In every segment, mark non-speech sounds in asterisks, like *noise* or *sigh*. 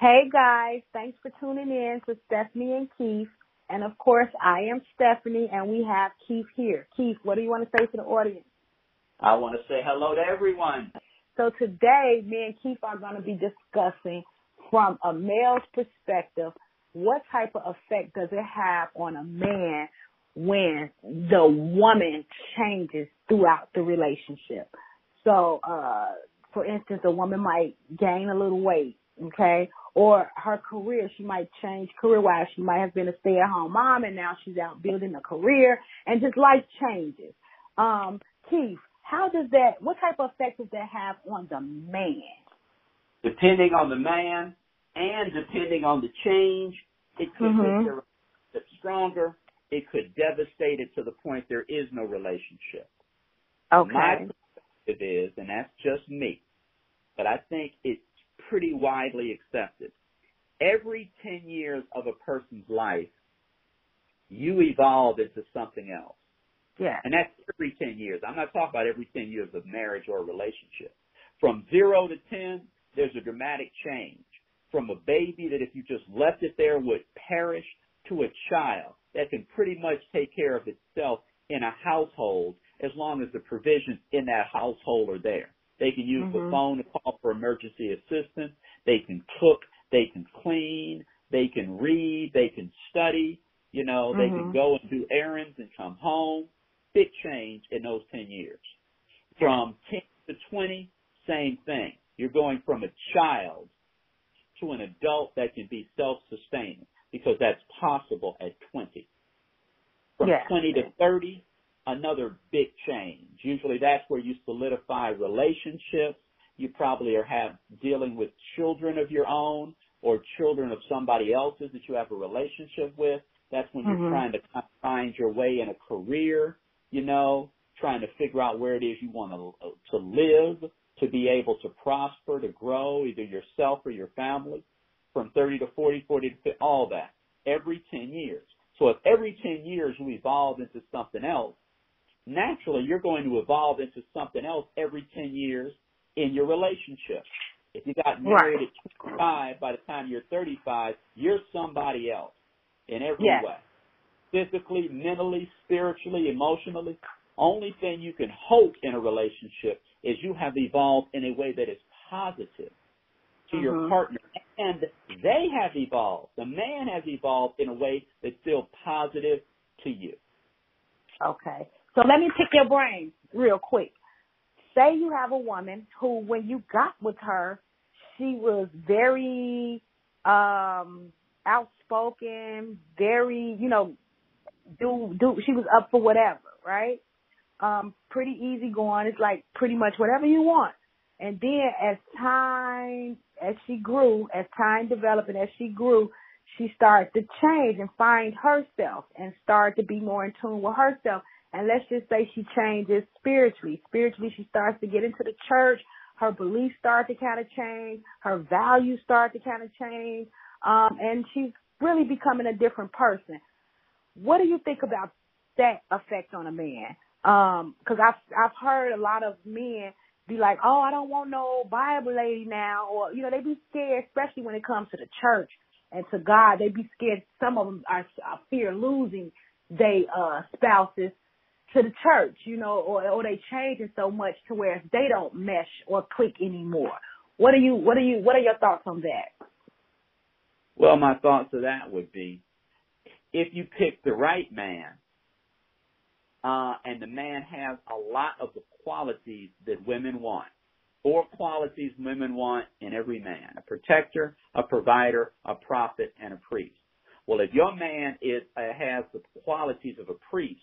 Hey guys, thanks for tuning in to Stephanie and Keith. And of course, I am Stephanie and we have Keith here. Keith, what do you want to say to the audience? I want to say hello to everyone. So today, me and Keith are going to be discussing from a male's perspective, what type of effect does it have on a man when the woman changes throughout the relationship? So, uh, for instance, a woman might gain a little weight, okay? Or her career, she might change career wise. She might have been a stay at home mom and now she's out building a career and just life changes. Um, Keith, how does that, what type of effect does that have on the man? Depending on the man and depending on the change, it could Mhm. make the relationship stronger. It could devastate it to the point there is no relationship. Okay. My perspective is, and that's just me, but I think it's pretty widely accepted. Every 10 years of a person's life, you evolve into something else. Yeah. And that's every 10 years. I'm not talking about every 10 years of marriage or relationship. From zero to 10, there's a dramatic change. From a baby that if you just left it there would perish to a child that can pretty much take care of itself in a household as long as the provisions in that household are there. They can use the Mhm. phone to call for emergency assistance. They can cook. They can clean. They can read. They can study. You know, they can Mhm. go and do errands and come home. Big change in those 10 years. From 10 to 20, same thing. You're going from a child to an adult that can be self-sustaining because that's possible at 20. From Yeah. 20 to 30, another big change. Usually that's where you solidify relationships. You probably are have dealing with children of your own or children of somebody else's that you have a relationship with. That's when you're Mhm. trying to find your way in a career, you know, trying to figure out where it is you want to, to live, to be able to prosper, to grow, either yourself or your family. From 30 to 40, 40 to 50, all that. Every 10 years. So if every 10 years you evolve into something else, naturally you're going to evolve into something else every 10 years in your relationship. If you got married Right. at 25, by the time you're 35, you're somebody else in every Yes. way. Physically, mentally, spiritually, emotionally. Only thing you can hope in a relationship is you have evolved in a way that is positive to your Mhm. partner and they have evolved. The man has evolved in a way that's still positive to you. Okay. So let me pick your brain real quick. Say you have a woman who, when you got with her, she was very um outspoken, very, you know, do do she was up for whatever, right? Um, pretty easy going. It's like pretty much whatever you want. And then as time as she grew, as time developed and as she grew, she started to change and find herself and start to be more in tune with herself. And let's just say she changes spiritually. Spiritually, she starts to get into the church. Her beliefs start to kind of change. Her values start to kind of change. Um, and she's really becoming a different person. What do you think about that effect on a man? Um, cause I've, I've heard a lot of men be like, oh, I don't want no Bible lady now, or, you know, they be scared, especially when it comes to the church and to God. They be scared. Some of them are, are fear losing they, uh, spouses to the church, you know, or, or they changing so much to where they don't mesh or click anymore. What are you, what are you, what are your thoughts on that? Well, my thoughts of that would be if you pick the right man, uh, and the man has a lot of the qualities that women want. Four qualities women want in every man. A protector, a provider, a prophet, and a priest. Well, if your man is, uh, has the qualities of a priest,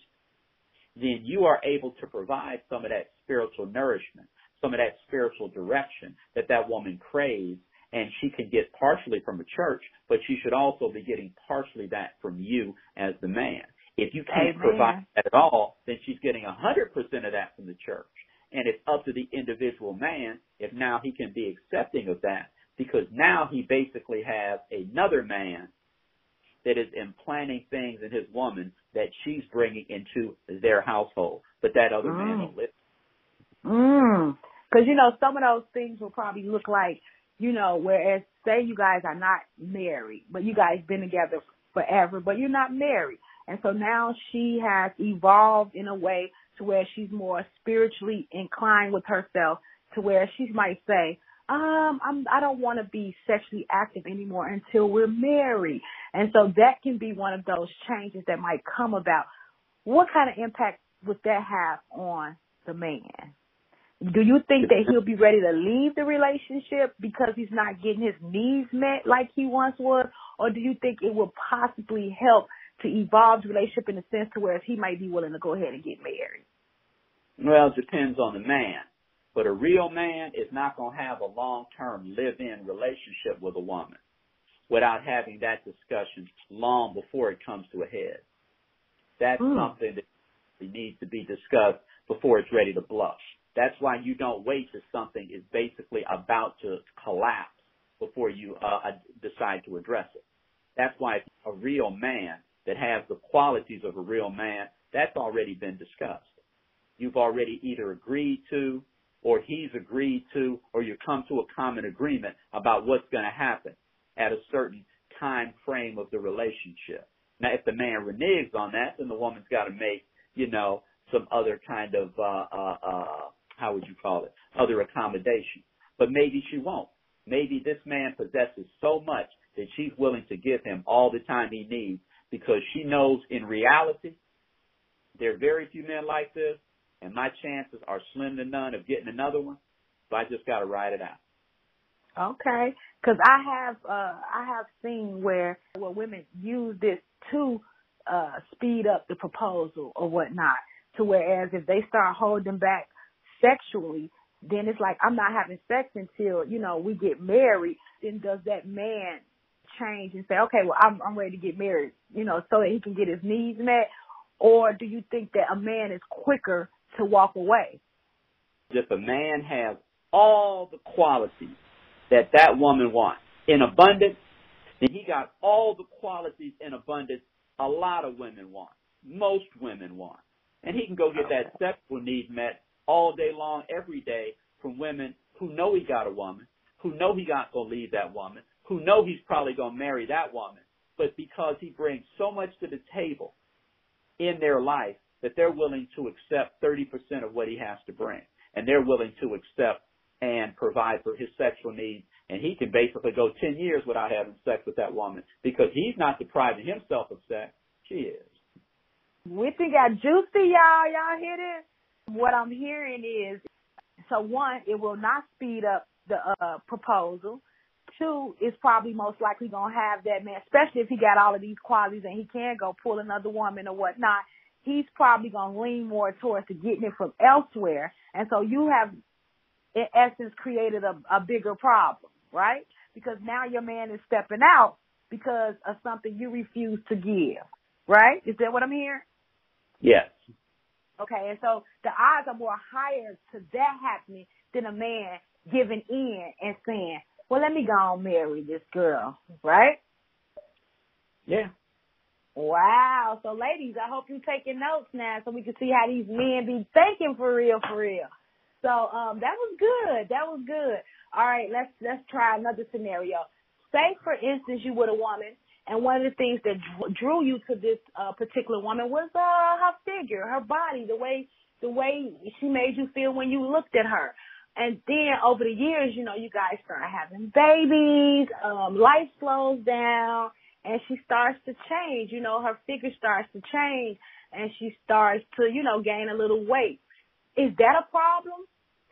then you are able to provide some of that spiritual nourishment, some of that spiritual direction that that woman craves, and she can get partially from a church, but she should also be getting partially that from you as the man. If you can't Amen. provide that at all, then she's getting a hundred percent of that from the church. And it's up to the individual man if now he can be accepting of that because now he basically has another man that is implanting things in his woman that she's bringing into their household, but that other man Mm. don't live. Mm. Cause you know, some of those things will probably look like You know, whereas say you guys are not married, but you guys been together forever, but you're not married. And so now she has evolved in a way to where she's more spiritually inclined with herself to where she might say, um, I'm, I don't want to be sexually active anymore until we're married. And so that can be one of those changes that might come about. What kind of impact would that have on the man? Do you think that he'll be ready to leave the relationship because he's not getting his needs met like he once was? Or do you think it will possibly help to evolve the relationship in the sense to where he might be willing to go ahead and get married? Well, it depends on the man. But a real man is not going to have a long-term live-in relationship with a woman without having that discussion long before it comes to a head. That's mm. something that needs to be discussed before it's ready to blush. That's why you don't wait till something is basically about to collapse before you uh, decide to address it. That's why a real man that has the qualities of a real man, that's already been discussed. You've already either agreed to, or he's agreed to, or you come to a common agreement about what's going to happen at a certain time frame of the relationship. Now, if the man reneges on that, then the woman's got to make, you know, some other kind of, uh, uh, uh, how would you call it, other accommodation. But maybe she won't. Maybe this man possesses so much that she's willing to give him all the time he needs because she knows in reality there are very few men like this, and my chances are slim to none of getting another one. So I just got to ride it out. Okay, because I have uh I have seen where where women use this to uh speed up the proposal or whatnot. To whereas if they start holding back sexually, then it's like I'm not having sex until you know we get married. Then does that man change and say, okay, well I'm I'm ready to get married, you know, so that he can get his needs met, or do you think that a man is quicker to walk away? If a man has all the qualities that that woman wants in abundance, then he got all the qualities in abundance a lot of women want. Most women want. And he can go get that sexual need met all day long, every day from women who know he got a woman, who know he got to leave that woman, who know he's probably going to marry that woman. But because he brings so much to the table in their life that they're willing to accept 30% of what he has to bring. And they're willing to accept and provide for his sexual needs. And he can basically go 10 years without having sex with that woman because he's not depriving himself of sex. She is. We think got juicy, y'all. Y'all hear this? What I'm hearing is, so one, it will not speed up the uh, proposal. Two, it's probably most likely gonna have that man, especially if he got all of these qualities and he can go pull another woman or whatnot. He's probably gonna lean more towards to getting it from elsewhere, and so you have in essence created a, a bigger problem, right? Because now your man is stepping out because of something you refuse to give, right? Is that what I'm hearing? Yes. Okay, and so the odds are more higher to that happening than a man giving in and saying, well, let me go and marry this girl, right? Yeah. Wow. So ladies, I hope you're taking notes now so we can see how these men be thinking for real, for real. So um, that was good. That was good. All right, let's let's try another scenario. Say, for instance, you were a woman, and one of the things that drew you to this uh, particular woman was uh, her figure, her body, the way the way she made you feel when you looked at her. And then over the years, you know, you guys start having babies, um, life slows down, and she starts to change. You know, her figure starts to change, and she starts to, you know, gain a little weight. Is that a problem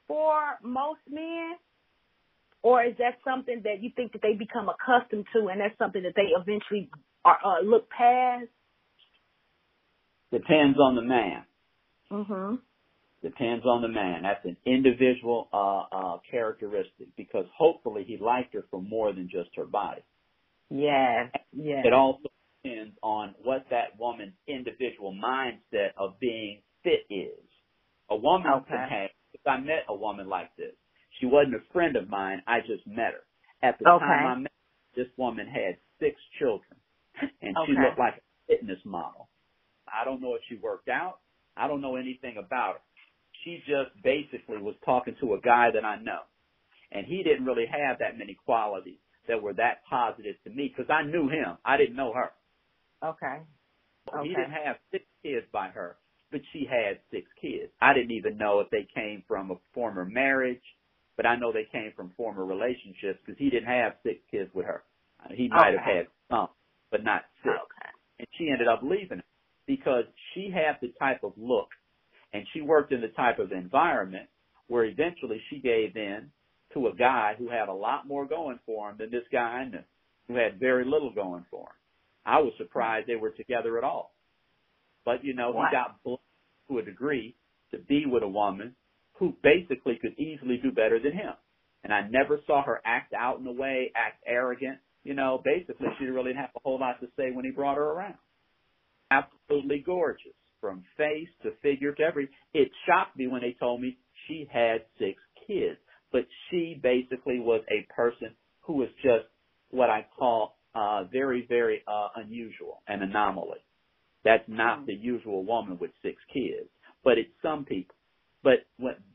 for most men? Or is that something that you think that they become accustomed to and that's something that they eventually are, uh, look past? Depends on the man. Mhm. Depends on the man. That's an individual uh, uh, characteristic because hopefully he liked her for more than just her body. Yes. Yes. It also depends on what that woman's individual mindset of being fit is. A woman okay. can have, if I met a woman like this, she wasn't a friend of mine, I just met her. At the okay. time I met her, this woman had six children and okay. she looked like a fitness model. I don't know if she worked out. I don't know anything about her. She just basically was talking to a guy that I know. and he didn't really have that many qualities that were that positive to me because I knew him. I didn't know her. Okay. okay. He didn't have six kids by her, but she had six kids. I didn't even know if they came from a former marriage, but I know they came from former relationships because he didn't have six kids with her. He might okay. have had some, but not six. Okay. And she ended up leaving him because she had the type of look and she worked in the type of environment where eventually she gave in to a guy who had a lot more going for him than this guy I knew, who had very little going for him. I was surprised they were together at all. But you know, what? he got blessed to a degree to be with a woman who basically could easily do better than him. And I never saw her act out in a way, act arrogant. You know, basically she really didn't have a whole lot to say when he brought her around. Absolutely gorgeous. From face to figure to every, it shocked me when they told me she had six kids but she basically was a person who was just what I call uh, very, very uh, unusual, an anomaly. That's not Mm. the usual woman with six kids, but it's some people. But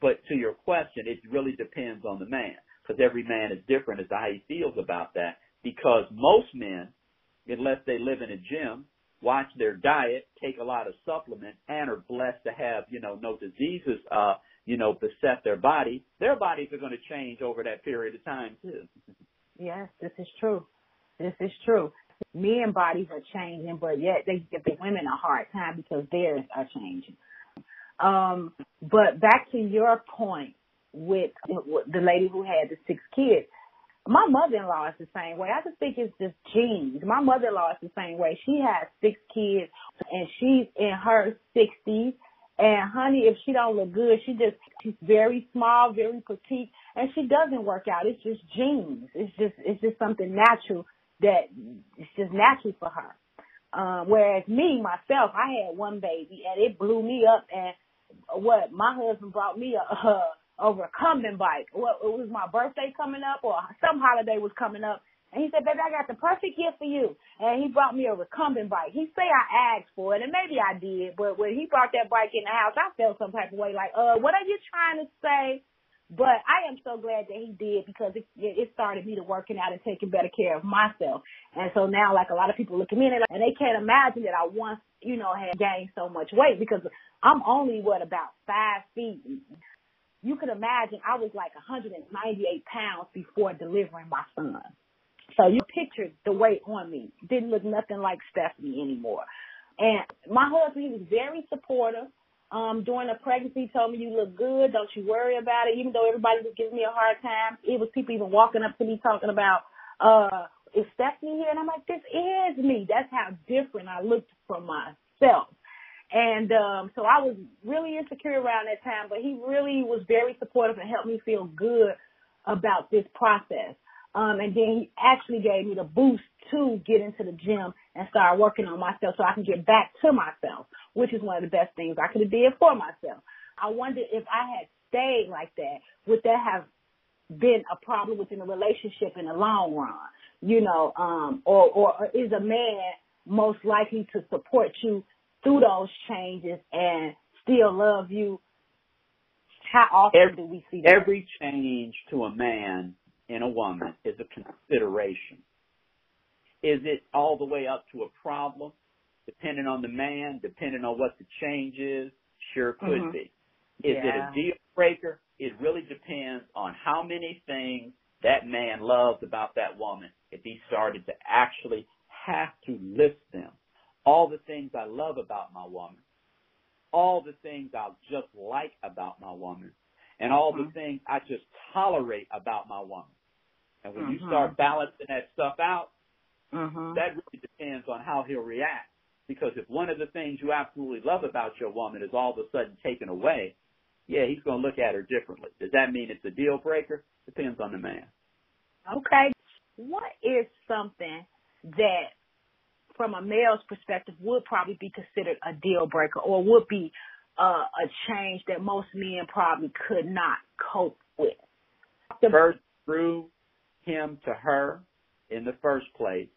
but to your question, it really depends on the man because every man is different as to how he feels about that. Because most men, unless they live in a gym, watch their diet, take a lot of supplements, and are blessed to have you know no diseases uh, you know, beset their body, their bodies are going to change over that period of time too. Yes, this is true. This is true. Men bodies are changing, but yet they give the women a hard time because theirs are changing. Um, but back to your point with the lady who had the six kids. My mother-in-law is the same way. I just think it's just genes. My mother-in-law is the same way. She has six kids and she's in her sixties and honey, if she don't look good, she just she's very small, very petite, and she doesn't work out. It's just genes. It's just it's just something natural that it's just natural for her. Um, whereas me myself, I had one baby and it blew me up. And what my husband brought me a, *laughs* a, a recumbent bike. What it was my birthday coming up or some holiday was coming up, and he said, baby, I got the perfect gift for you. And he brought me a recumbent bike. He say I asked for it, and maybe I did, but when he brought that bike in the house, I felt some type of way like, uh, what are you trying to say? But I am so glad that he did because it, it started me to working out and taking better care of myself. And so now, like a lot of people look at me and, like, and they can't imagine that I once, you know, had gained so much weight because I'm only what about five feet. You can imagine I was like 198 pounds before delivering my son. So you pictured the weight on me. Didn't look nothing like Stephanie anymore. And my husband, he was very supportive. Um, during the pregnancy, he told me, you look good. Don't you worry about it. Even though everybody was giving me a hard time, it was people even walking up to me talking about, uh, is Stephanie here? And I'm like, this is me. That's how different I looked from myself. And um, so I was really insecure around that time, but he really was very supportive and helped me feel good about this process. Um, and then he actually gave me the boost to get into the gym and start working on myself so I can get back to myself, which is one of the best things I could have did for myself. I wonder if I had stayed like that, would that have been a problem within the relationship in the long run? You know, um, or, or is a man most likely to support you through those changes and still love you? How often every, do we see that? Every change to a man in a woman is a consideration. Is it all the way up to a problem? Depending on the man, depending on what the change is, sure could Mhm. be. Is Yeah. it a deal breaker? It really depends on how many things that man loves about that woman. If he started to actually have to list them. All the things I love about my woman. All the things I just like about my woman. And all the Mhm. things I just tolerate about my woman. And when you Mhm. start balancing that stuff out, Mhm. that really depends on how he'll react. Because if one of the things you absolutely love about your woman is all of a sudden taken away, yeah, he's going to look at her differently. Does that mean it's a deal breaker? Depends on the man. Okay. What is something that, from a male's perspective, would probably be considered a deal breaker or would be uh, a change that most men probably could not cope with? The- First, through him to her in the first place.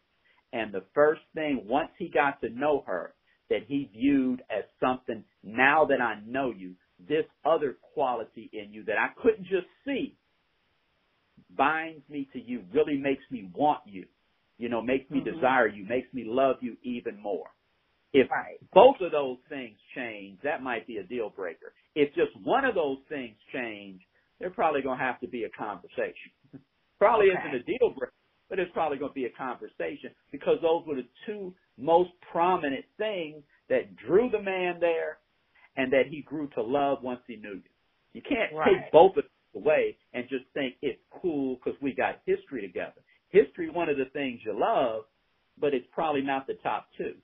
And the first thing, once he got to know her, that he viewed as something, now that I know you, this other quality in you that I couldn't just see binds me to you, really makes me want you, you know, makes me Mhm. desire you, makes me love you even more. If Right. both of those things change, that might be a deal breaker. If just one of those things change, they're probably going to have to be a conversation. Probably Okay. isn't a deal breaker, but it's probably going to be a conversation because those were the two most prominent things that drew the man there and that he grew to love once he knew you. You can't Right. take both of them away and just think it's cool because we got history together. History, one of the things you love, but it's probably not the top two.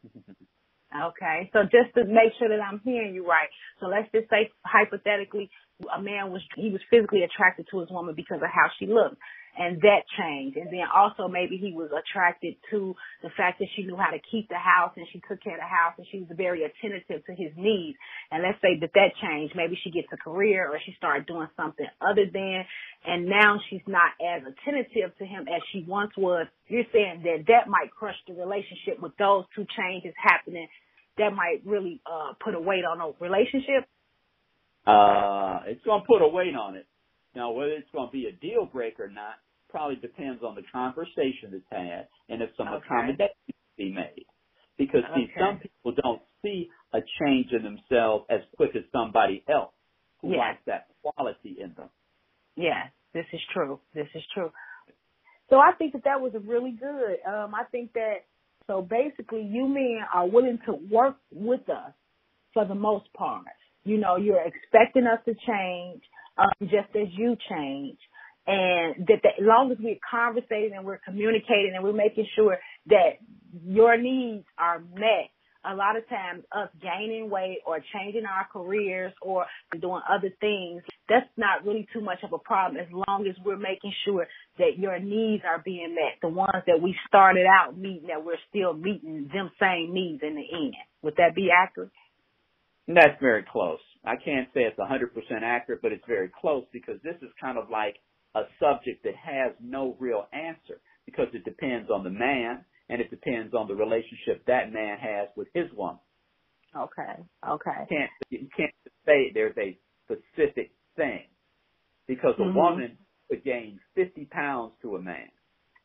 Okay. So just to make sure that I'm hearing you right. So let's just say hypothetically a man was he was physically attracted to his woman because of how she looked. And that changed. And then also maybe he was attracted to the fact that she knew how to keep the house and she took care of the house and she was very attentive to his needs. And let's say that that changed. Maybe she gets a career or she started doing something other than, and now she's not as attentive to him as she once was. You're saying that that might crush the relationship with those two changes happening. That might really, uh, put a weight on a relationship. Uh, it's to put a weight on it. Now, whether it's going to be a deal breaker or not probably depends on the conversation that's had and if some Okay. accommodations be made. Because see, Okay. some people don't see a change in themselves as quick as somebody else who Yes. likes that quality in them. Yes, this is true. This is true. So I think that that was really good. Um, I think that so basically, you men are willing to work with us for the most part. You know, you're expecting us to change, um, just as you change, and that as long as we're conversating and we're communicating and we're making sure that your needs are met. A lot of times, us gaining weight or changing our careers or doing other things, that's not really too much of a problem as long as we're making sure that your needs are being met. The ones that we started out meeting, that we're still meeting them same needs in the end. Would that be accurate? And that's very close. I can't say it's 100% accurate, but it's very close because this is kind of like a subject that has no real answer because it depends on the man and it depends on the relationship that man has with his woman. Okay. Okay. You can't, you can't say there's a specific thing because a Mhm. woman could gain 50 pounds to a man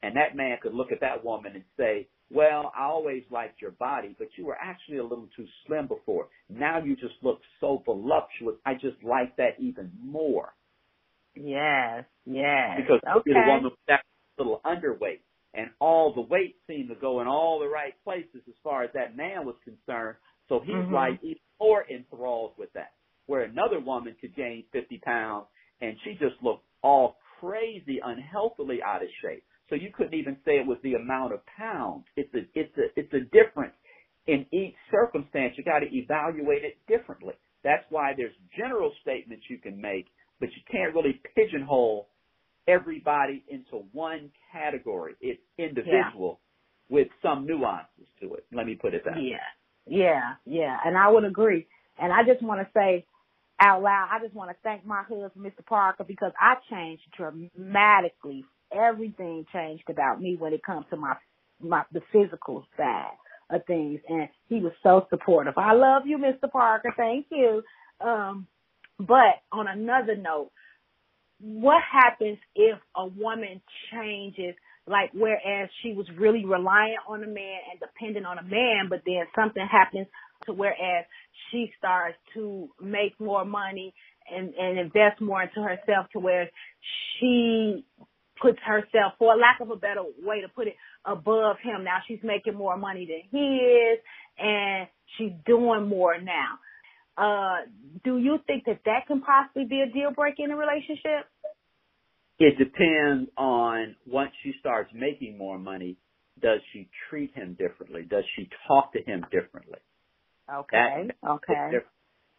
and that man could look at that woman and say, well, I always liked your body, but you were actually a little too slim before. Now you just look so voluptuous. I just like that even more. Yes. Yes. Because okay. the woman with that little underweight. And all the weight seemed to go in all the right places as far as that man was concerned. So he's Mhm. like even more enthralled with that. Where another woman could gain 50 pounds and she just looked all crazy, unhealthily out of shape. So you couldn't even say it was the amount of pounds. It's a, it's a, it's a difference in each circumstance. You got to evaluate it differently. That's why there's general statements you can make, but you can't really pigeonhole everybody into one category. It's individual with some nuances to it. Let me put it that way. Yeah, yeah, yeah. And I would agree. And I just want to say out loud, I just want to thank my husband, Mr. Parker, because I changed dramatically. Everything changed about me when it comes to my my the physical side of things, and he was so supportive. I love you, Mr. Parker. Thank you. Um, but on another note, what happens if a woman changes like whereas she was really reliant on a man and dependent on a man, but then something happens to whereas she starts to make more money and, and invest more into herself to where she puts herself, for lack of a better way to put it, above him. Now she's making more money than he is and she's doing more now. Uh, do you think that that can possibly be a deal breaker in a relationship? It depends on once she starts making more money, does she treat him differently? Does she talk to him differently? Okay. That- okay.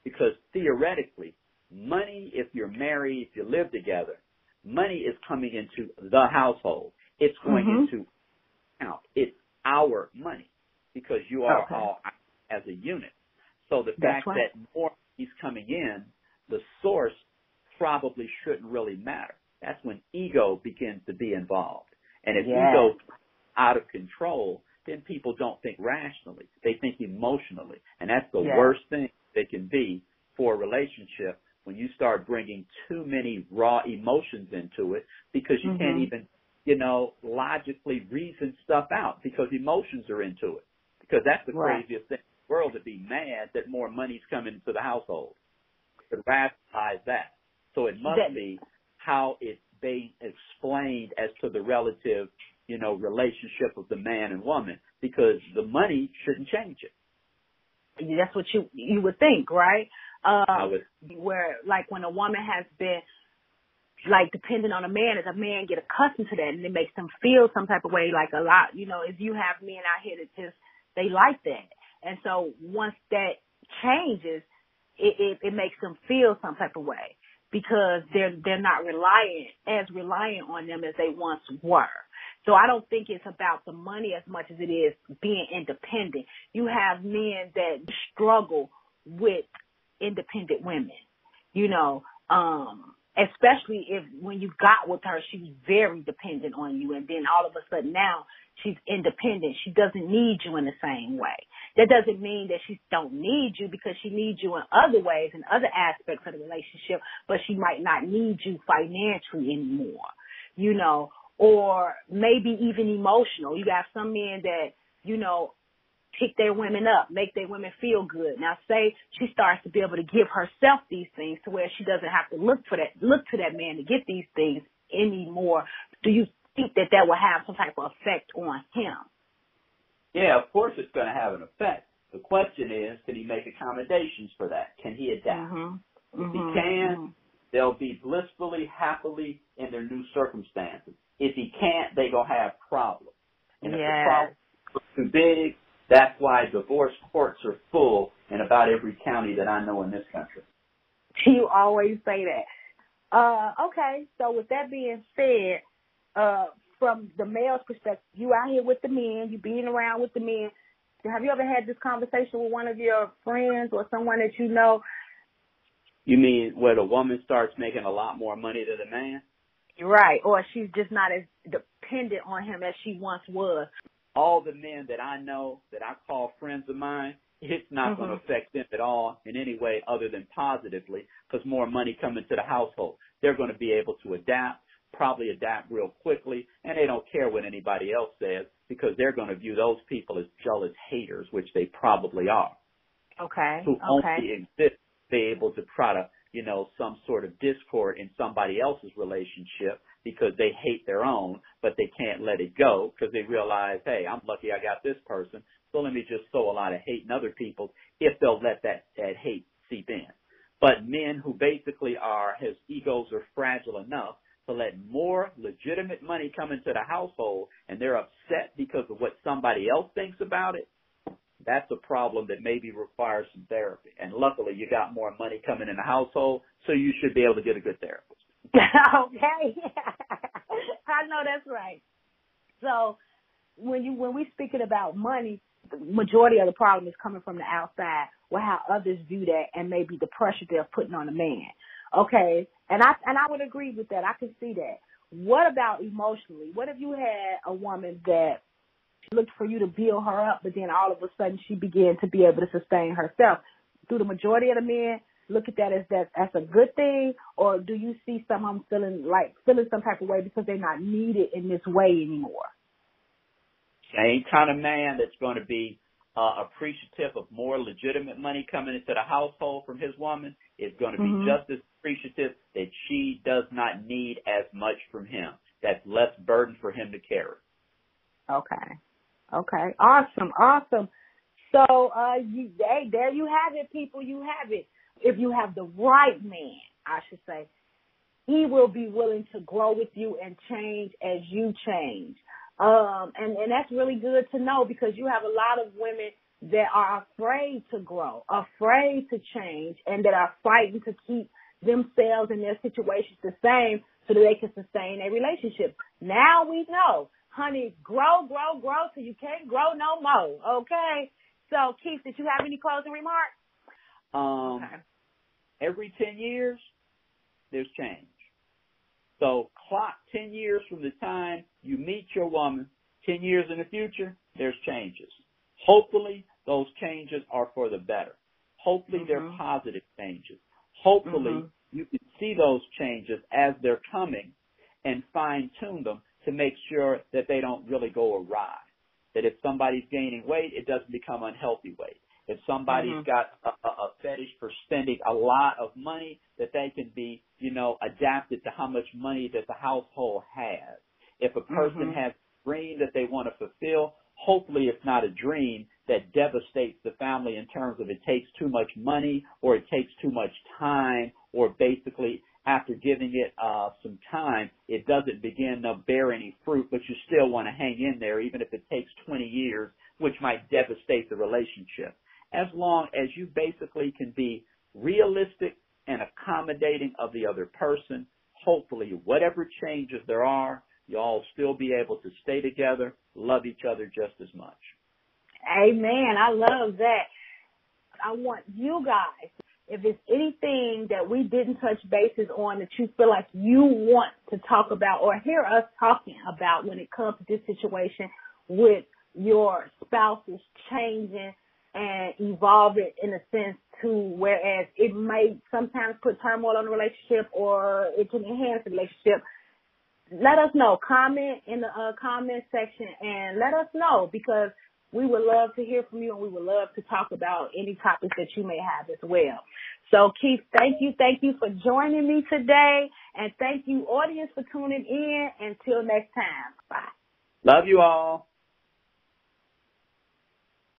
Because theoretically, money, if you're married, if you live together, money is coming into the household. It's going Mhm. into account. It's our money because you are Okay. all as a unit. So the That's fact right. that more is coming in, the source probably shouldn't really matter. That's when ego begins to be involved. And if Yes. ego out of control, then people don't think rationally. They think emotionally. And that's the Yes. worst thing they can be for a relationship when you start bringing too many raw emotions into it because you Mhm. can't even, you know, logically reason stuff out because emotions are into it. Because that's the Right. craziest thing in the world to be mad that more money's coming into the household. To rationalize that. So it must That- be how it's being explained as to the relative, you know, relationship of the man and woman because the money shouldn't change it. That's what you you would think, right? Uh, would where like when a woman has been like dependent on a man, as a man get accustomed to that, and it makes them feel some type of way. Like a lot, you know, if you have men out here that just they like that, and so once that changes, it it, it makes them feel some type of way because they're they're not reliant as reliant on them as they once were. So I don't think it's about the money as much as it is being independent. You have men that struggle with independent women, you know, um, especially if when you got with her, she's very dependent on you. And then all of a sudden now she's independent. She doesn't need you in the same way. That doesn't mean that she don't need you because she needs you in other ways and other aspects of the relationship, but she might not need you financially anymore, you know, or maybe even emotional. You got some men that, you know, pick their women up, make their women feel good. Now say she starts to be able to give herself these things to where she doesn't have to look for that, look to that man to get these things anymore. Do you think that that will have some type of effect on him? Yeah, of course it's going to have an effect. The question is, can he make accommodations for that? Can he adapt? Mm-hmm. If he can, they'll be blissfully, happily in their new circumstances. If he can't, they gonna have problems. And if the problem too big, that's why divorce courts are full in about every county that I know in this country. *laughs* You always say that. Uh, okay, so with that being said, uh, from the male's perspective, you out here with the men, you being around with the men. Have you ever had this conversation with one of your friends or someone that you know? You mean where the woman starts making a lot more money than the man? Right, or she's just not as dependent on him as she once was. All the men that I know that I call friends of mine, it's not going to mm-hmm. affect them at all in any way other than positively because more money coming to the household. They're going to be able to adapt, probably adapt real quickly, and they don't care what anybody else says because they're going to view those people as jealous haters, which they probably are. Okay, who okay. only exist to be able to product, you know, some sort of discord in somebody else's relationship because they hate their own, but they can't let it go because they realize, hey, I'm lucky I got this person, so let me just sow a lot of hate in other people if they'll let that, that hate seep in. But men who basically are, his egos are fragile enough to let more legitimate money come into the household and they're upset because of what somebody else thinks about it, that's a problem that maybe requires some therapy. And luckily you got more money coming in the household, so you should be able to get a good therapist. *laughs* okay. *laughs* I know that's right. So when you when we speaking about money, the majority of the problem is coming from the outside, or how others view that, and maybe the pressure they're putting on a man. Okay, and I and I would agree with that. I can see that. What about emotionally? What if you had a woman that looked for you to build her up, but then all of a sudden she began to be able to sustain herself? Do the majority of the men look at that as that as a good thing, or do you see some of them feeling like feeling some type of way because they're not needed in this way anymore? Same kind of man that's going to be uh, appreciative of more legitimate money coming into the household from his woman is going to be Mhm. just as appreciative that she does not need as much from him. That's less burden for him to carry. Okay. Okay. Awesome. Awesome. So, uh, you, hey, there you have it, people. You have it. If you have the right man, I should say, he will be willing to grow with you and change as you change. Um, and, and that's really good to know because you have a lot of women that are afraid to grow, afraid to change, and that are fighting to keep themselves and their situations the same so that they can sustain a relationship. Now we know, honey, grow, grow, grow till you can't grow no more. Okay. So Keith, did you have any closing remarks? Um, Okay. every 10 years, there's change. So clock 10 years from the time you meet your woman, 10 years in the future, there's changes. Hopefully those changes are for the better. Hopefully they're Mhm. positive changes. Hopefully Mhm. you can see those changes as they're coming and fine tune them to make sure that they don't really go awry. That if somebody's gaining weight, it doesn't become unhealthy weight. If somebody's mm-hmm. got a, a fetish for spending a lot of money, that they can be, you know, adapted to how much money that the household has. If a person mm-hmm. has a dream that they want to fulfill, hopefully it's not a dream that devastates the family in terms of it takes too much money or it takes too much time or basically after giving it uh, some time, it doesn't begin to bear any fruit, but you still want to hang in there even if it takes 20 years, which might devastate the relationship. As long as you basically can be realistic and accommodating of the other person, hopefully whatever changes there are, you all still be able to stay together, love each other just as much. Amen. I love that. I want you guys, if it's anything that we didn't touch bases on that you feel like you want to talk about or hear us talking about when it comes to this situation with your spouses changing and evolving in a sense to whereas it may sometimes put turmoil on the relationship or it can enhance the relationship let us know. Comment in the uh, comment section and let us know because we would love to hear from you and we would love to talk about any topics that you may have as well. So Keith, thank you, thank you for joining me today and thank you audience for tuning in. Until next time. Bye. Love you all.